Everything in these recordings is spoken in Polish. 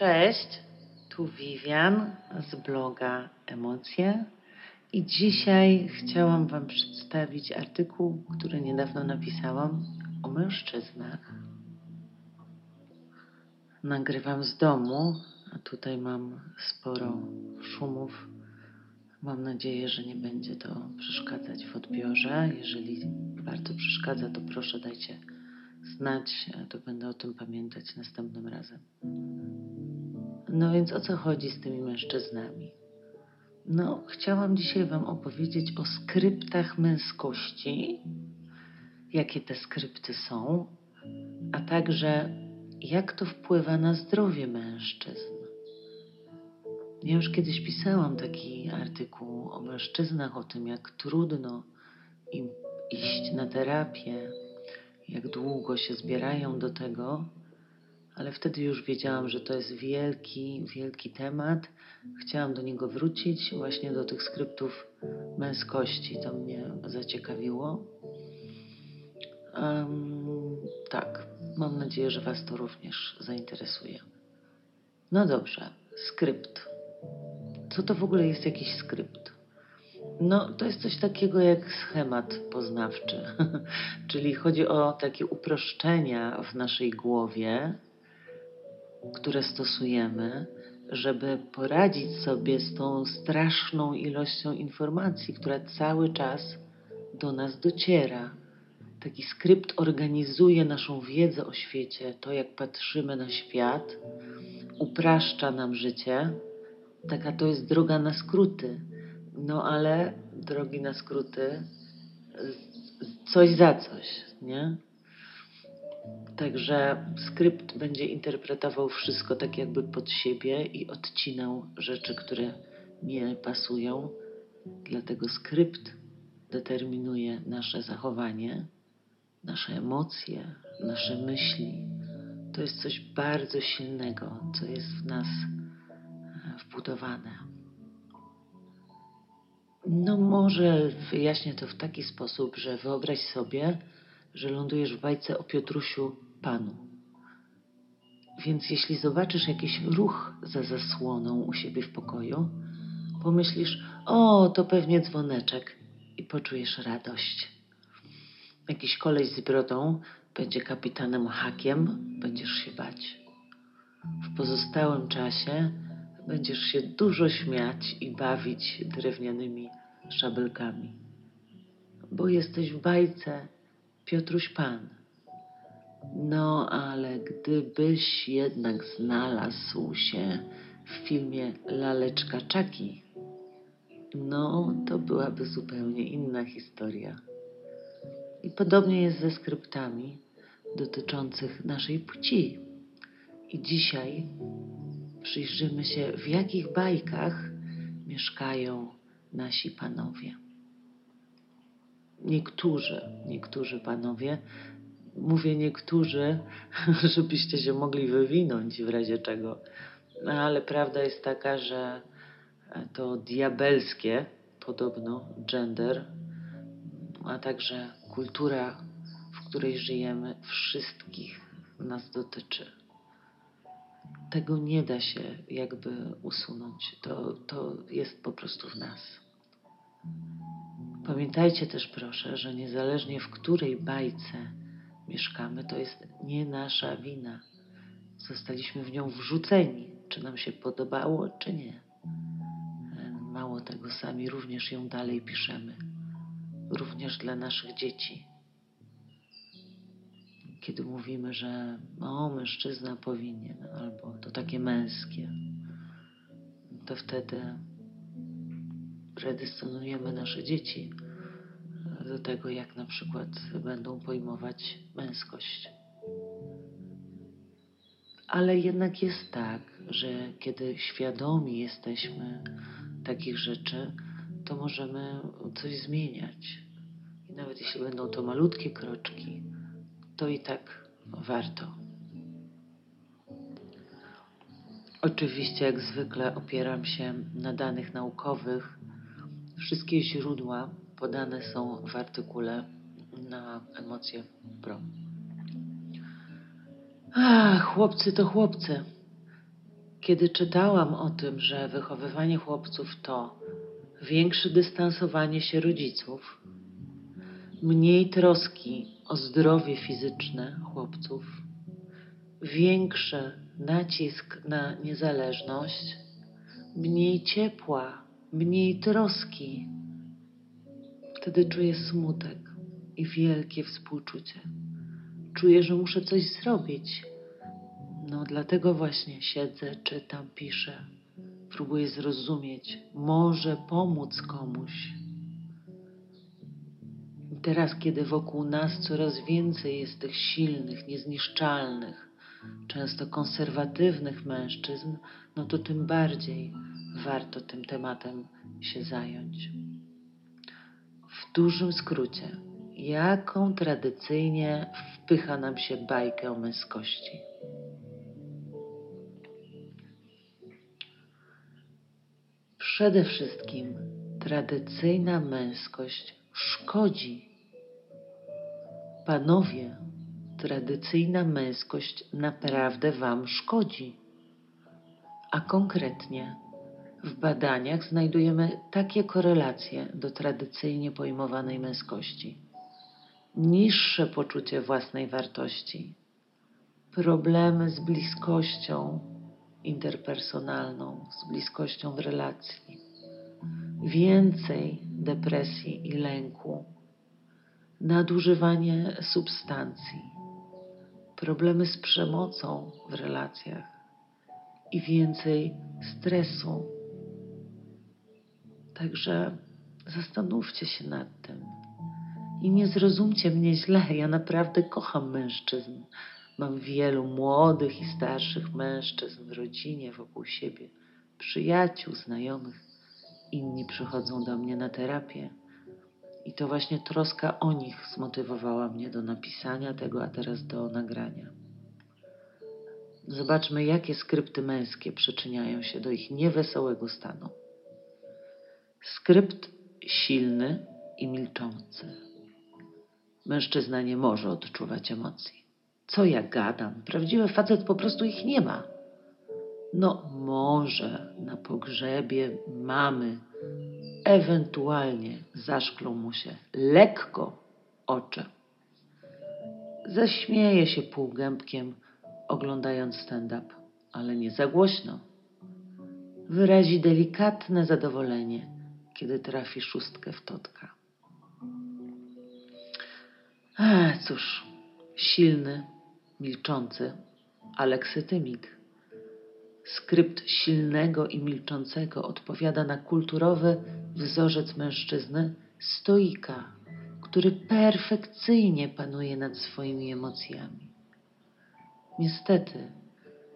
Cześć, tu Vivian z bloga Emocje i dzisiaj chciałam Wam przedstawić artykuł, który niedawno napisałam o mężczyznach. Nagrywam z domu, a tutaj mam sporo szumów. Mam nadzieję, że nie będzie to przeszkadzać w odbiorze. Jeżeli bardzo przeszkadza, to proszę dajcie znać, to będę o tym pamiętać następnym razem. No więc o co chodzi z tymi mężczyznami? No, chciałam dzisiaj Wam opowiedzieć o skryptach męskości, jakie te skrypty są, a także jak to wpływa na zdrowie mężczyzn. Ja już kiedyś pisałam taki artykuł o mężczyznach, o tym, jak trudno im iść na terapię, jak długo się zbierają do tego, ale wtedy już wiedziałam, że to jest wielki, wielki temat. Chciałam do niego wrócić, właśnie do tych skryptów męskości. To mnie zaciekawiło. Um, tak, mam nadzieję, że Was to również zainteresuje. No dobrze, skrypt. Co to w ogóle jest jakiś skrypt? No, to jest coś takiego jak schemat poznawczy, czyli chodzi o takie uproszczenia w naszej głowie, które stosujemy, żeby poradzić sobie z tą straszną ilością informacji, która cały czas do nas dociera. Taki skrypt organizuje naszą wiedzę o świecie, to jak patrzymy na świat, upraszcza nam życie. Taka to jest droga na skróty. No ale drogi na skróty, coś za coś, nie? Także skrypt będzie interpretował wszystko tak jakby pod siebie i odcinał rzeczy, które nie pasują. Dlatego skrypt determinuje nasze zachowanie, nasze emocje, nasze myśli. To jest coś bardzo silnego, co jest w nas e, wbudowane. No, może wyjaśnię to w taki sposób, że wyobraź sobie, że lądujesz w bajce o Piotrusiu Panu. Więc jeśli zobaczysz jakiś ruch za zasłoną u siebie w pokoju, pomyślisz, o, to pewnie dzwoneczek i poczujesz radość. Jakiś koleś z brodą będzie kapitanem hakiem, będziesz się bać. W pozostałym czasie będziesz się dużo śmiać i bawić drewnianymi szabelkami, bo jesteś w bajce Piotruś Pan. No, ale gdybyś jednak znalazł się w filmie Laleczka Czaki, no, to byłaby zupełnie inna historia. I podobnie jest ze skryptami dotyczących naszej płci. I dzisiaj przyjrzymy się, w jakich bajkach mieszkają nasi panowie. Niektórzy, niektórzy panowie mówię niektórzy, żebyście się mogli wywinąć w razie czego. No ale prawda jest taka, że to diabelskie, podobno, gender, a także kultura, w której żyjemy, wszystkich nas dotyczy. Tego nie da się jakby usunąć. To, to jest po prostu w nas. Pamiętajcie też proszę, że niezależnie w której bajce mieszkamy, to jest nie nasza wina. Zostaliśmy w nią wrzuceni, czy nam się podobało, czy nie. Mało tego, sami również ją dalej piszemy, również dla naszych dzieci. Kiedy mówimy, że o, mężczyzna powinien, albo to takie męskie, to wtedy predysponujemy nasze dzieci do tego, jak na przykład będą pojmować męskość. Ale jednak jest tak, że kiedy świadomi jesteśmy takich rzeczy, to możemy coś zmieniać. I nawet jeśli będą to malutkie kroczki, to i tak warto. Oczywiście, jak zwykle, opieram się na danych naukowych. Wszystkie źródła podane są w artykule na Emocje Pro. A, chłopcy to chłopcy. Kiedy czytałam o tym, że wychowywanie chłopców to większe dystansowanie się rodziców, mniej troski o zdrowie fizyczne chłopców, większy nacisk na niezależność, mniej ciepła, mniej troski, wtedy czuję smutek i wielkie współczucie. Czuję, że muszę coś zrobić. No, dlatego właśnie siedzę, czytam, piszę. Próbuję zrozumieć, może pomóc komuś. Teraz, kiedy wokół nas coraz więcej jest tych silnych, niezniszczalnych, często konserwatywnych mężczyzn, no to tym bardziej warto tym tematem się zająć. W dużym skrócie, jaką tradycyjnie wpycha nam się bajkę o męskości? Przede wszystkim tradycyjna męskość szkodzi. Panowie, tradycyjna męskość naprawdę Wam szkodzi. A konkretnie w badaniach znajdujemy takie korelacje do tradycyjnie pojmowanej męskości. Niższe poczucie własnej wartości, problemy z bliskością interpersonalną, z bliskością w relacji, więcej depresji i lęku, nadużywanie substancji, problemy z przemocą w relacjach i więcej stresu. Także zastanówcie się nad tym. I nie zrozumcie mnie źle, ja naprawdę kocham mężczyzn. Mam wielu młodych i starszych mężczyzn w rodzinie, wokół siebie, przyjaciół, znajomych. Inni przychodzą do mnie na terapię. I to właśnie troska o nich zmotywowała mnie do napisania tego, a teraz do nagrania. Zobaczmy, jakie skrypty męskie przyczyniają się do ich niewesołego stanu. Skrypt silny i milczący. Mężczyzna nie może odczuwać emocji. Co ja gadam? Prawdziwy facet po prostu ich nie ma. No, może na pogrzebie mamy, ewentualnie zaszklą mu się lekko oczy. Zaśmieje się półgębkiem, oglądając stand-up, ale nie za głośno. Wyrazi delikatne zadowolenie, kiedy trafi szóstkę w totka. A cóż, silny, milczący aleksytymik. Skrypt silnego i milczącego odpowiada na kulturowy wzorzec mężczyzny stoika, który perfekcyjnie panuje nad swoimi emocjami. Niestety,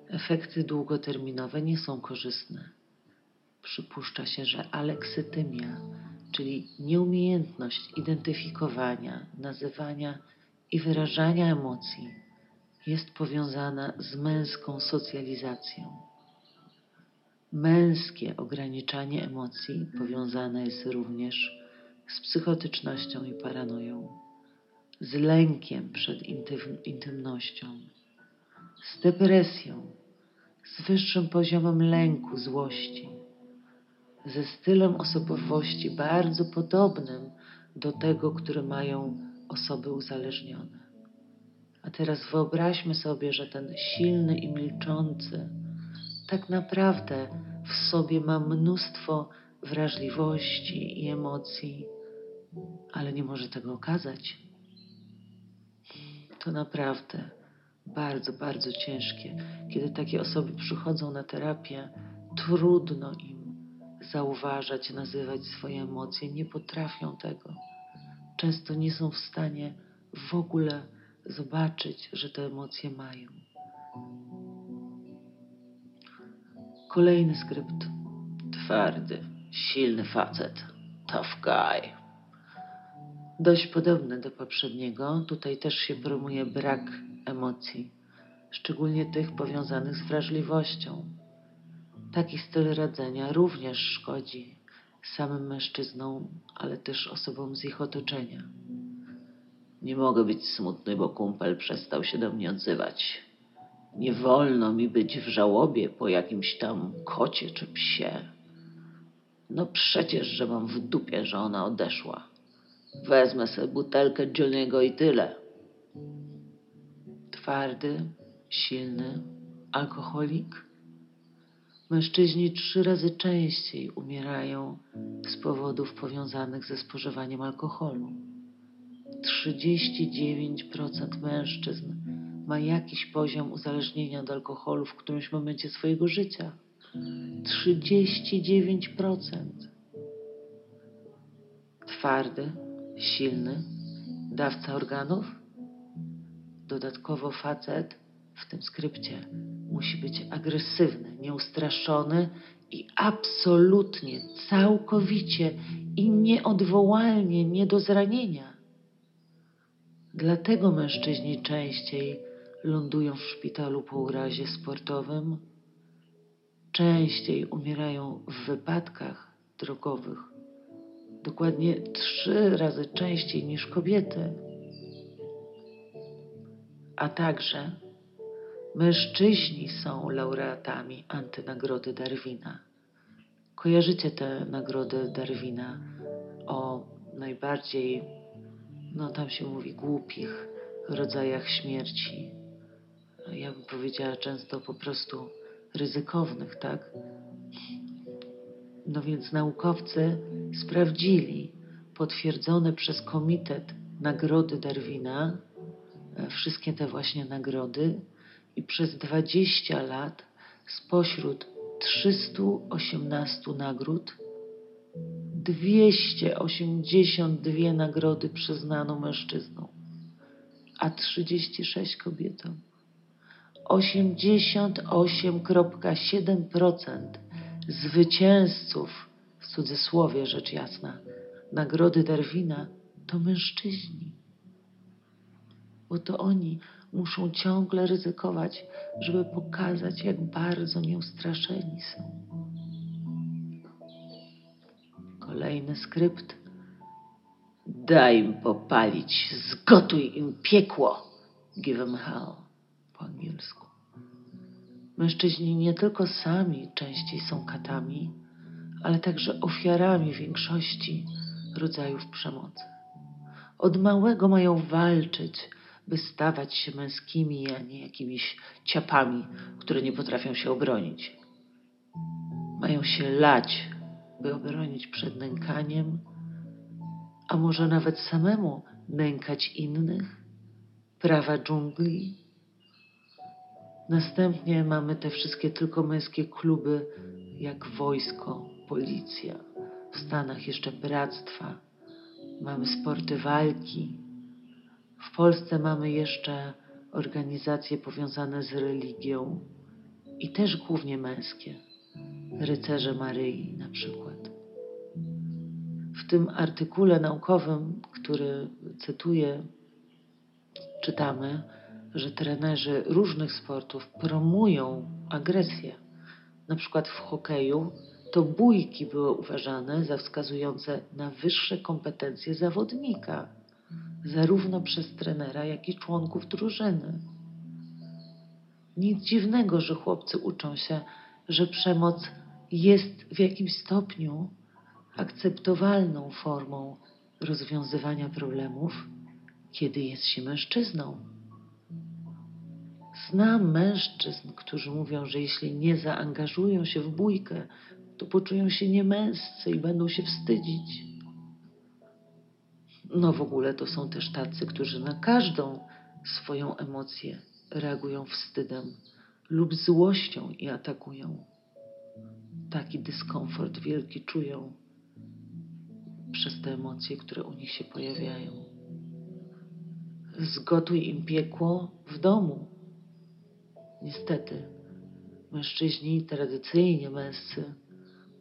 efekty długoterminowe nie są korzystne. Przypuszcza się, że aleksytymia, czyli nieumiejętność identyfikowania, nazywania i wyrażania emocji, jest powiązana z męską socjalizacją. Męskie ograniczanie emocji powiązane jest również z psychotycznością i paranoją, z lękiem przed intymnością, z depresją, z wyższym poziomem lęku, złości, ze stylem osobowości bardzo podobnym do tego, który mają osoby uzależnione. A teraz wyobraźmy sobie, że ten silny i milczący tak naprawdę w sobie ma mnóstwo wrażliwości i emocji, ale nie może tego okazać. To naprawdę bardzo, bardzo ciężkie. Kiedy takie osoby przychodzą na terapię, trudno im zauważać, nazywać swoje emocje, nie potrafią tego. Często nie są w stanie w ogóle zobaczyć, że te emocje mają. Kolejny skrypt. Twardy, silny facet. Tough guy. Dość podobny do poprzedniego. Tutaj też się promuje brak emocji, szczególnie tych powiązanych z wrażliwością. Taki styl radzenia również szkodzi samym mężczyznom, ale też osobom z ich otoczenia. Nie mogę być smutny, bo kumpel przestał się do mnie odzywać. Nie wolno mi być w żałobie po jakimś tam kocie czy psie. No przecież, że mam w dupie, że ona odeszła. Wezmę sobie butelkę Johniego i tyle. Twardy, silny, alkoholik. Mężczyźni trzy razy częściej umierają z powodów powiązanych ze spożywaniem alkoholu. 39% mężczyzn ma jakiś poziom uzależnienia od alkoholu w którymś momencie swojego życia. 39%. Twardy, silny, dawca organów. Dodatkowo facet w tym skrypcie musi być agresywny, nieustraszony i absolutnie, całkowicie i nieodwołalnie nie do zranienia. Dlatego mężczyźni częściej lądują w szpitalu po urazie sportowym, częściej umierają w wypadkach drogowych, dokładnie trzy razy częściej niż kobiety. A także mężczyźni są laureatami antynagrody Darwina. Kojarzycie tę nagrodę Darwina o najbardziej, no tam się mówi, głupich rodzajach śmierci. Ja bym powiedziała często po prostu ryzykownych, tak? No więc naukowcy sprawdzili potwierdzone przez Komitet Nagrody Darwina e, wszystkie te właśnie nagrody i przez 20 lat spośród 318 nagród 282 nagrody przyznano mężczyznom, a 36 kobietom. 88,7% zwycięzców, w cudzysłowie rzecz jasna, nagrody Darwina to mężczyźni. Bo to oni muszą ciągle ryzykować, żeby pokazać, jak bardzo nieustraszeni są. Kolejny skrypt. Daj im popalić, zgotuj im piekło. Give them hell. Mężczyźni nie tylko sami częściej są katami, ale także ofiarami większości rodzajów przemocy. Od małego mają walczyć, by stawać się męskimi, a nie jakimiś ciapami, które nie potrafią się obronić. Mają się lać, by obronić przed nękaniem, a może nawet samemu nękać innych, prawa dżungli. Następnie mamy te wszystkie tylko męskie kluby, jak wojsko, policja, w Stanach jeszcze bractwa, mamy sporty walki. W Polsce mamy jeszcze organizacje powiązane z religią i też głównie męskie. Rycerze Maryi na przykład. W tym artykule naukowym, który cytuję, czytamy, że trenerzy różnych sportów promują agresję. Na przykład w hokeju to bójki były uważane za wskazujące na wyższe kompetencje zawodnika, zarówno przez trenera, jak i członków drużyny. Nic dziwnego, że chłopcy uczą się, że przemoc jest w jakimś stopniu akceptowalną formą rozwiązywania problemów, kiedy jest się mężczyzną. Znam mężczyzn, którzy mówią, że jeśli nie zaangażują się w bójkę, to poczują się niemęscy i będą się wstydzić. No w ogóle to są też tacy, którzy na każdą swoją emocję reagują wstydem lub złością i atakują. Taki dyskomfort wielki czują przez te emocje, które u nich się pojawiają. Zgotuj im piekło w domu. Niestety, mężczyźni tradycyjnie męscy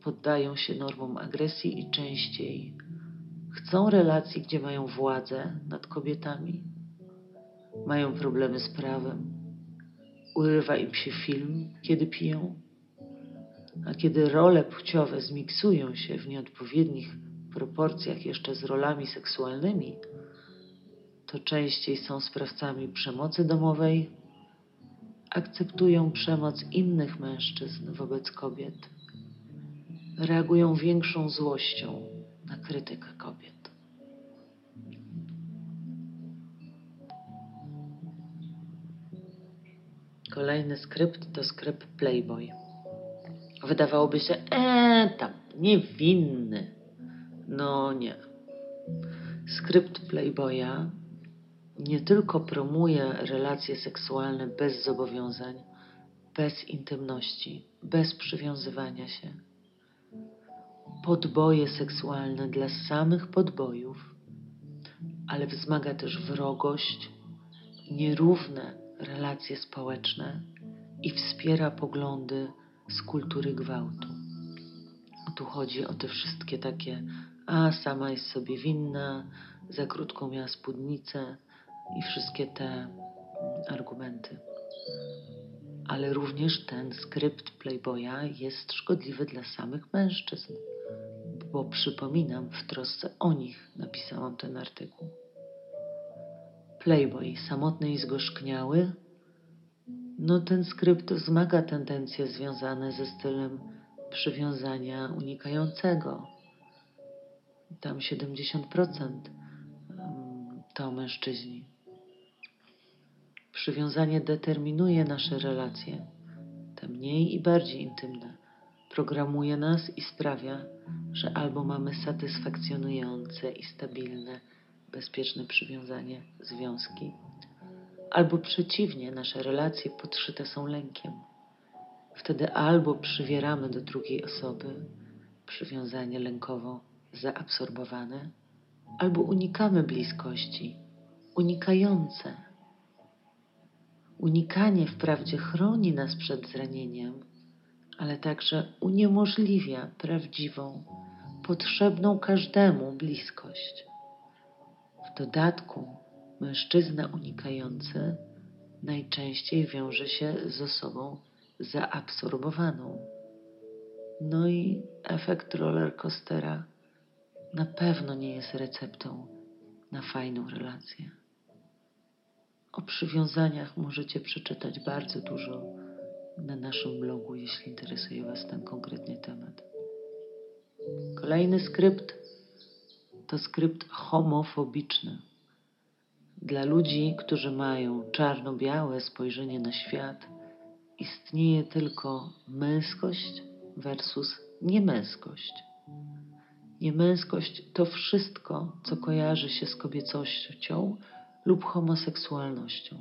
poddają się normom agresji i częściej chcą relacji, gdzie mają władzę nad kobietami, mają problemy z prawem, urywa im się film, kiedy piją, a kiedy role płciowe zmiksują się w nieodpowiednich proporcjach jeszcze z rolami seksualnymi, to częściej są sprawcami przemocy domowej, akceptują przemoc innych mężczyzn wobec kobiet, reagują większą złością na krytykę kobiet. Kolejny skrypt to skrypt Playboy. Wydawałoby się, eee, tam, niewinny. No nie. Skrypt Playboya nie tylko promuje relacje seksualne bez zobowiązań, bez intymności, bez przywiązywania się. Podboje seksualne dla samych podbojów, ale wzmaga też wrogość, nierówne relacje społeczne i wspiera poglądy z kultury gwałtu. Tu chodzi o te wszystkie takie, a sama jest sobie winna, za krótką miała spódnicę i wszystkie te argumenty. Ale również ten skrypt Playboya jest szkodliwy dla samych mężczyzn, bo przypominam, w trosce o nich napisałam ten artykuł. Playboy, samotny i zgorzkniały, no ten skrypt wzmaga tendencje związane ze stylem przywiązania unikającego. Tam 70% to mężczyźni. Przywiązanie determinuje nasze relacje, te mniej i bardziej intymne. Programuje nas i sprawia, że albo mamy satysfakcjonujące i stabilne, bezpieczne przywiązanie, związki, albo przeciwnie, nasze relacje podszyte są lękiem. Wtedy albo przywieramy do drugiej osoby przywiązanie lękowo zaabsorbowane, albo unikamy bliskości, unikające. Unikanie wprawdzie chroni nas przed zranieniem, ale także uniemożliwia prawdziwą, potrzebną każdemu bliskość. W dodatku mężczyzna unikający najczęściej wiąże się z osobą zaabsorbowaną. No i efekt rollercoastera na pewno nie jest receptą na fajną relację. O przywiązaniach możecie przeczytać bardzo dużo na naszym blogu, jeśli interesuje Was ten konkretnie temat. Kolejny skrypt to skrypt homofobiczny. Dla ludzi, którzy mają czarno-białe spojrzenie na świat, istnieje tylko męskość versus niemęskość. Niemęskość to wszystko, co kojarzy się z kobiecością lub homoseksualnością.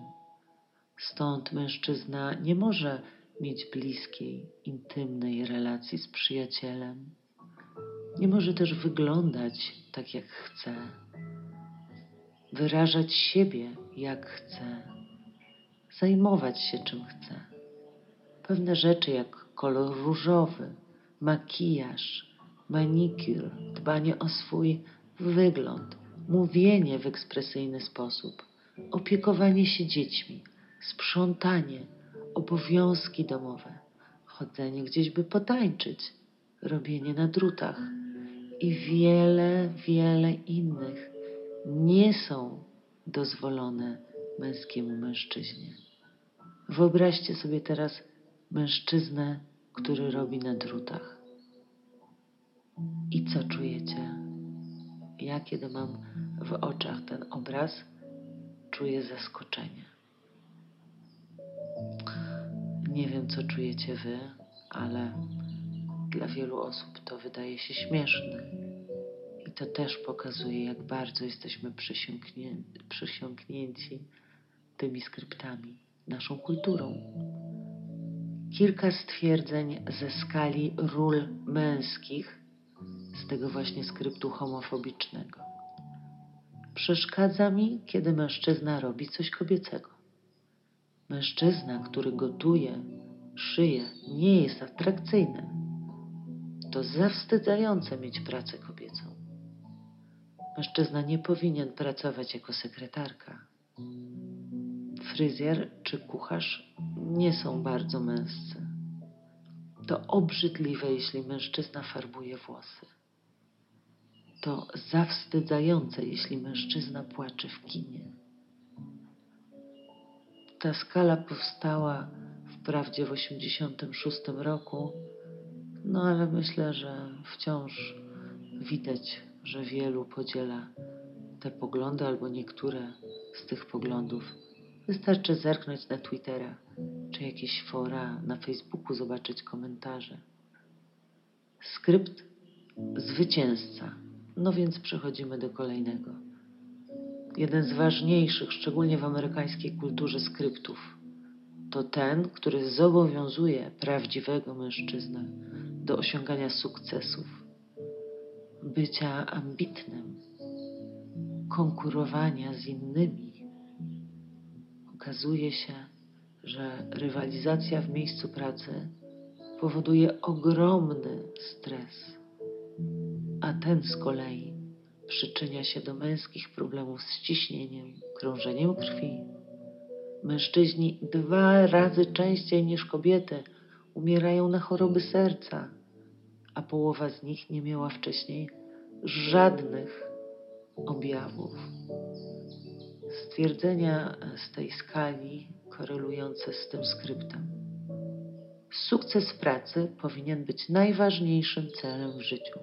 Stąd mężczyzna nie może mieć bliskiej, intymnej relacji z przyjacielem. Nie może też wyglądać tak, jak chce, wyrażać siebie, jak chce, zajmować się czym chce. Pewne rzeczy, jak kolor różowy, makijaż, manikur, dbanie o swój wygląd, mówienie w ekspresyjny sposób, opiekowanie się dziećmi, sprzątanie, obowiązki domowe, chodzenie gdzieś by potańczyć, robienie na drutach i wiele, wiele innych nie są dozwolone męskiemu mężczyźnie. Wyobraźcie sobie teraz mężczyznę, który robi na drutach. I co czujecie? Ja, kiedy mam w oczach ten obraz, czuję zaskoczenie. Nie wiem, co czujecie wy, ale dla wielu osób to wydaje się śmieszne. I to też pokazuje, jak bardzo jesteśmy przysiągnię, przysiągnięci tymi skryptami, naszą kulturą. Kilka stwierdzeń ze skali ról męskich z tego właśnie skryptu homofobicznego. Przeszkadza mi, kiedy mężczyzna robi coś kobiecego. Mężczyzna, który gotuje, szyje, nie jest atrakcyjny. To zawstydzające mieć pracę kobiecą. Mężczyzna nie powinien pracować jako sekretarka. Fryzjer czy kucharz nie są bardzo męscy. To obrzydliwe, jeśli mężczyzna farbuje włosy. To zawstydzające, jeśli mężczyzna płacze w kinie. Ta skala powstała wprawdzie w 86 roku, no ale myślę, że wciąż widać, że wielu podziela te poglądy albo niektóre z tych poglądów. Wystarczy zerknąć na Twittera czy jakieś fora na Facebooku, zobaczyć komentarze. Skrypt zwycięzca. No więc przechodzimy do kolejnego. Jeden z ważniejszych, szczególnie w amerykańskiej kulturze skryptów, to ten, który zobowiązuje prawdziwego mężczyznę do osiągania sukcesów, bycia ambitnym, konkurowania z innymi. Okazuje się, że rywalizacja w miejscu pracy powoduje ogromny stres, a ten z kolei przyczynia się do męskich problemów z ciśnieniem, krążeniem krwi. Mężczyźni dwa razy częściej niż kobiety umierają na choroby serca, a połowa z nich nie miała wcześniej żadnych objawów. Stwierdzenia z tej skali korelujące z tym skryptem. Sukces pracy powinien być najważniejszym celem w życiu.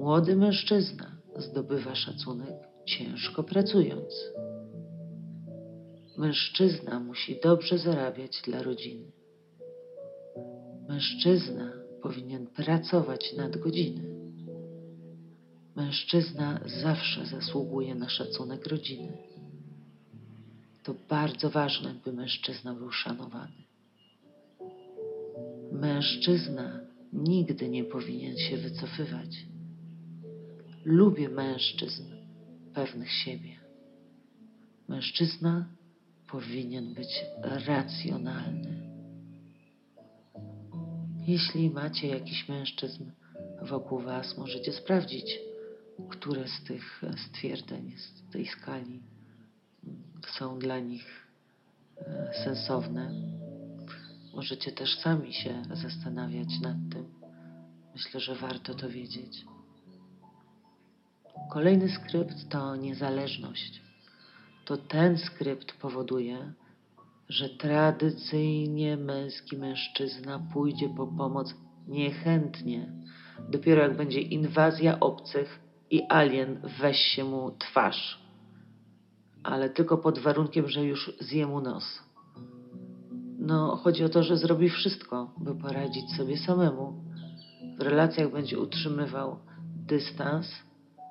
Młody mężczyzna zdobywa szacunek ciężko pracując. Mężczyzna musi dobrze zarabiać dla rodziny. Mężczyzna powinien pracować nad godziny. Mężczyzna zawsze zasługuje na szacunek rodziny. To bardzo ważne, by mężczyzna był szanowany. Mężczyzna nigdy nie powinien się wycofywać. Lubię mężczyzn pewnych siebie. Mężczyzna powinien być racjonalny. Jeśli macie jakiś mężczyzn wokół Was, możecie sprawdzić, które z tych stwierdzeń, z tej skali są dla nich e, sensowne. Możecie też sami się zastanawiać nad tym. Myślę, że warto to wiedzieć. Kolejny skrypt to niezależność. To ten skrypt powoduje, że tradycyjnie męski mężczyzna pójdzie po pomoc niechętnie. Dopiero jak będzie inwazja obcych i alien weź się mu twarz. Ale tylko pod warunkiem, że już zje mu nos. No, chodzi o to, że zrobi wszystko, by poradzić sobie samemu. W relacjach będzie utrzymywał dystans,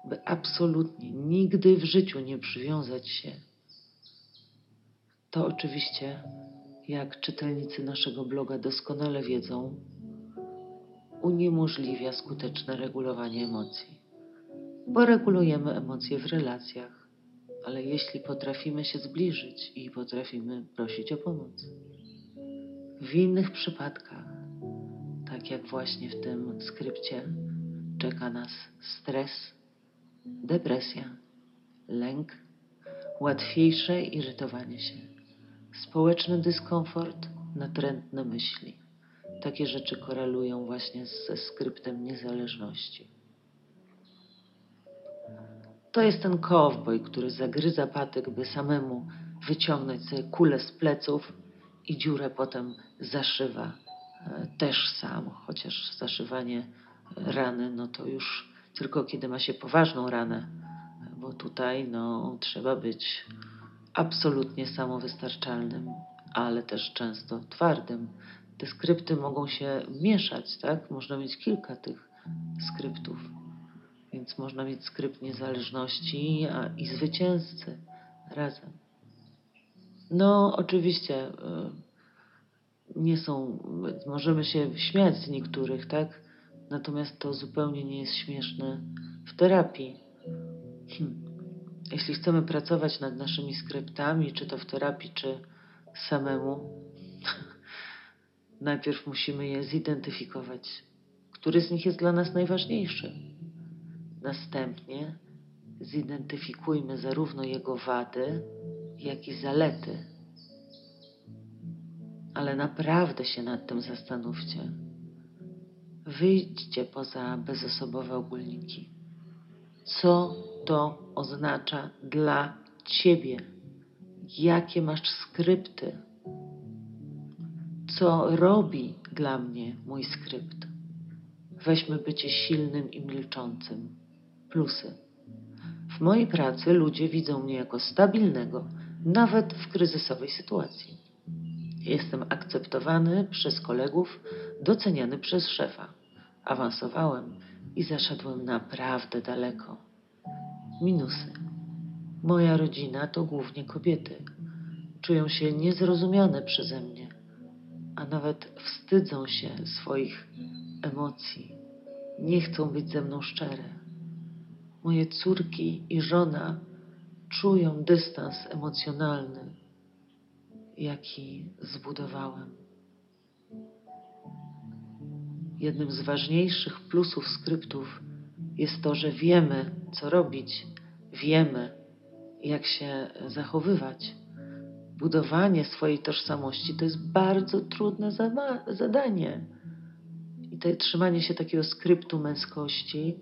by absolutnie nigdy w życiu nie przywiązać się. To oczywiście, jak czytelnicy naszego bloga doskonale wiedzą, uniemożliwia skuteczne regulowanie emocji. Bo regulujemy emocje w relacjach, ale jeśli potrafimy się zbliżyć i potrafimy prosić o pomoc. W innych przypadkach, tak jak właśnie w tym skrypcie, czeka nas stres, depresja, lęk, łatwiejsze irytowanie się, społeczny dyskomfort, natrętne myśli. Takie rzeczy korelują właśnie ze skryptem niezależności. To jest ten kowboj, który zagryza patyk, by samemu wyciągnąć sobie kulę z pleców i dziurę potem zaszywa e, też sam, chociaż zaszywanie rany, no to już tylko kiedy ma się poważną ranę, bo tutaj no, trzeba być absolutnie samowystarczalnym, ale też często twardym. Te skrypty mogą się mieszać, tak? Można mieć kilka tych skryptów. Więc można mieć skrypt niezależności a, i zwycięzcy razem. No, oczywiście y, nie są, możemy się śmiać z niektórych, tak? Natomiast to zupełnie nie jest śmieszne w terapii. Hm. Jeśli chcemy pracować nad naszymi skryptami, czy to w terapii, czy samemu, najpierw musimy je zidentyfikować. Który z nich jest dla nas najważniejszy? Następnie zidentyfikujmy zarówno jego wady, jak i zalety. Ale naprawdę się nad tym zastanówcie. Wyjdźcie poza bezosobowe ogólniki. Co to oznacza dla ciebie? Jakie masz skrypty? co robi dla mnie mój skrypt. Weźmy bycie silnym i milczącym. Plusy. W mojej pracy ludzie widzą mnie jako stabilnego, nawet w kryzysowej sytuacji. Jestem akceptowany przez kolegów, doceniany przez szefa. Awansowałem i zaszedłem naprawdę daleko. Minusy. Moja rodzina to głównie kobiety. Czują się niezrozumiane przeze mnie, a nawet wstydzą się swoich emocji. Nie chcą być ze mną szczere. Moje córki i żona czują dystans emocjonalny, jaki zbudowałem. Jednym z ważniejszych plusów skryptów jest to, że wiemy, co robić, wiemy, jak się zachowywać. Budowanie swojej tożsamości to jest bardzo trudne zadanie. I to trzymanie się takiego skryptu męskości,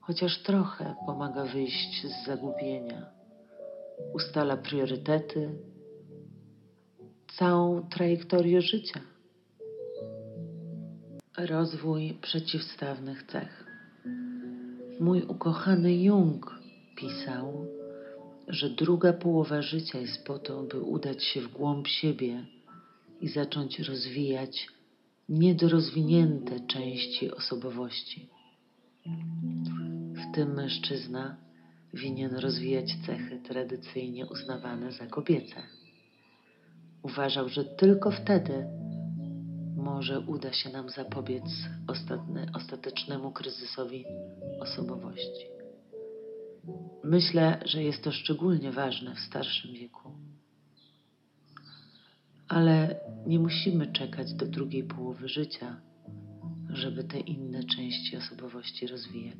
chociaż trochę pomaga wyjść z zagubienia. Ustala priorytety, całą trajektorię życia. Rozwój przeciwstawnych cech. Mój ukochany Jung pisał, że druga połowa życia jest po to, by udać się w głąb siebie i zacząć rozwijać niedorozwinięte części osobowości. W tym mężczyzna winien rozwijać cechy tradycyjnie uznawane za kobiece. Uważał, że tylko wtedy może uda się nam zapobiec ostatny, ostatecznemu kryzysowi osobowości. Myślę, że jest to szczególnie ważne w starszym wieku. Ale nie musimy czekać do drugiej połowy życia, żeby te inne części osobowości rozwijać.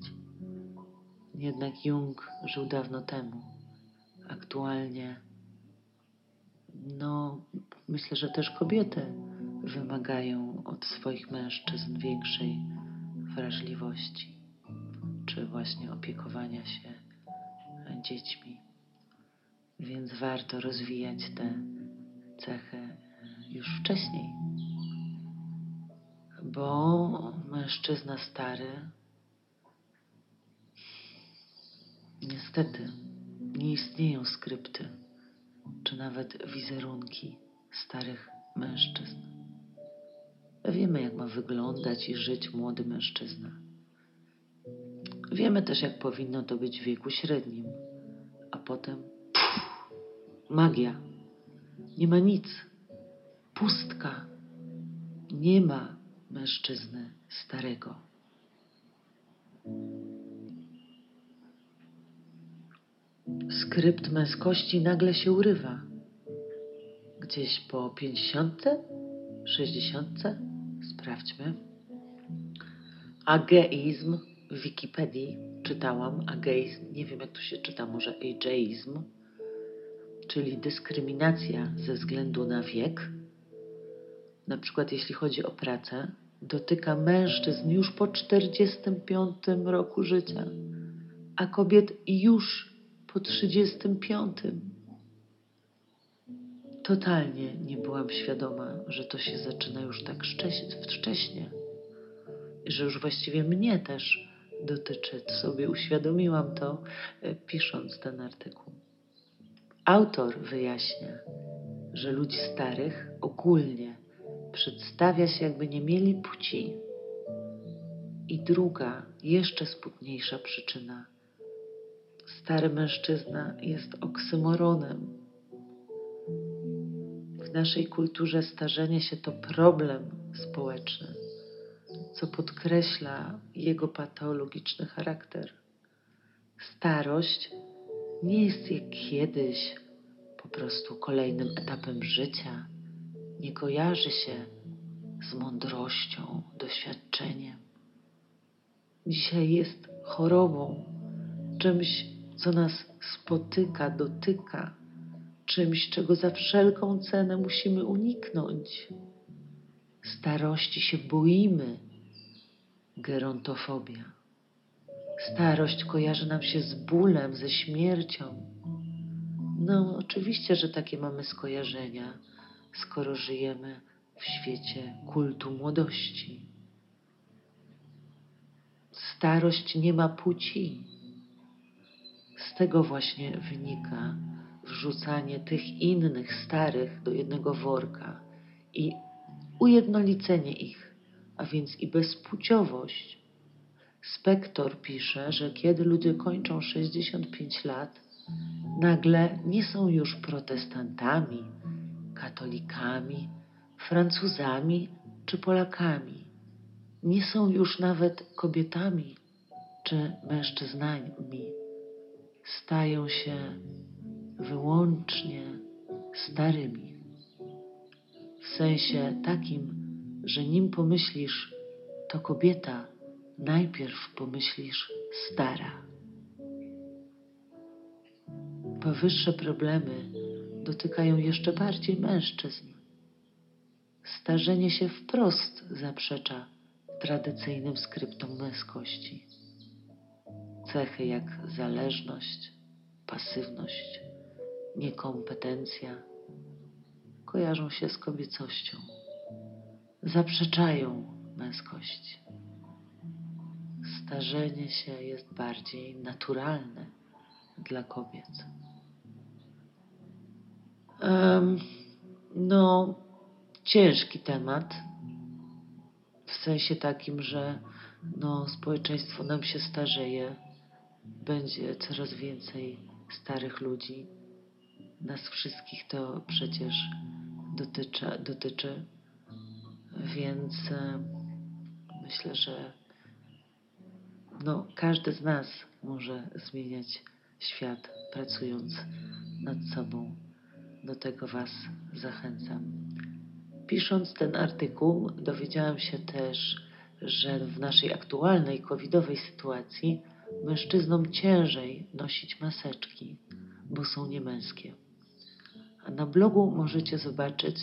Jednak Jung żył dawno temu. Aktualnie, no, myślę, że też kobiety wymagają od swoich mężczyzn większej wrażliwości, czy właśnie opiekowania się dziećmi. Więc warto rozwijać te cechy już wcześniej. Bo mężczyzna stary niestety nie istnieją skrypty, czy nawet wizerunki starych mężczyzn. Wiemy, jak ma wyglądać i żyć młody mężczyzna. Wiemy też, jak powinno to być w wieku średnim, a potem pff, magia. Nie ma nic. Pustka. Nie ma mężczyzny starego. Skrypt męskości nagle się urywa. Gdzieś po pięćdziesiątce, sześćdziesiątce, sprawdźmy. Ageizm w Wikipedii czytałam ageizm, nie wiem jak to się czyta, może ageizm, czyli dyskryminacja ze względu na wiek. Na przykład jeśli chodzi o pracę, dotyka mężczyzn już po 45 roku życia, a kobiet już po 35. Totalnie nie byłam świadoma, że to się zaczyna już tak wcześnie, że już właściwie mnie też dotyczy. Sobie uświadomiłam to, e, pisząc ten artykuł. Autor wyjaśnia, że ludzi starych ogólnie przedstawia się, jakby nie mieli płci. I druga, jeszcze smutniejsza przyczyna. Stary mężczyzna jest oksymoronem. W naszej kulturze starzenie się to problem społeczny co podkreśla jego patologiczny charakter. Starość nie jest jak kiedyś po prostu kolejnym etapem życia, nie kojarzy się z mądrością, doświadczeniem. Dzisiaj jest chorobą, czymś, co nas spotyka, dotyka, czymś, czego za wszelką cenę musimy uniknąć. Starości się boimy, gerontofobia. Starość kojarzy nam się z bólem, ze śmiercią. No, oczywiście, że takie mamy skojarzenia, skoro żyjemy w świecie kultu młodości. Starość nie ma płci. Z tego właśnie wynika wrzucanie tych innych starych do jednego worka i ujednolicenie ich, a więc i bezpłciowość. Spektor pisze, że kiedy ludzie kończą 65 lat, nagle nie są już protestantami, katolikami, Francuzami czy Polakami. Nie są już nawet kobietami czy mężczyznami. Stają się wyłącznie starymi. W sensie takim, że nim pomyślisz to kobieta, najpierw pomyślisz stara. Powyższe problemy dotykają jeszcze bardziej mężczyzn. Starzenie się wprost zaprzecza tradycyjnym skryptom męskości. Cechy jak zależność, pasywność, niekompetencja kojarzą się z kobiecością, zaprzeczają męskości. Starzenie się jest bardziej naturalne dla kobiet. Um, no, ciężki temat, w sensie takim, że no, społeczeństwo nam się starzeje, będzie coraz więcej starych ludzi. Nas wszystkich to przecież dotyczy, dotyczy. więc e, myślę, że no, każdy z nas może zmieniać świat pracując nad sobą. Do tego Was zachęcam. Pisząc ten artykuł, dowiedziałam się też, że w naszej aktualnej covidowej sytuacji mężczyznom ciężej nosić maseczki, bo są niemęskie. Na blogu możecie zobaczyć,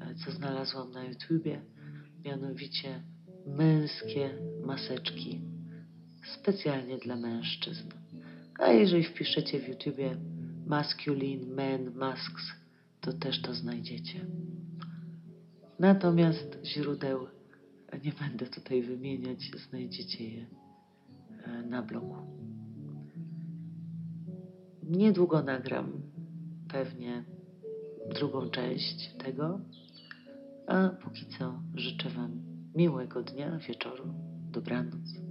e, co znalazłam na YouTubie, mianowicie męskie maseczki, specjalnie dla mężczyzn. A jeżeli wpiszecie w YouTubie masculine men masks, to też to znajdziecie. Natomiast źródeł nie będę tutaj wymieniać, znajdziecie je e, na blogu. Niedługo nagram pewnie drugą część tego, a póki co życzę Wam miłego dnia, wieczoru, dobranoc.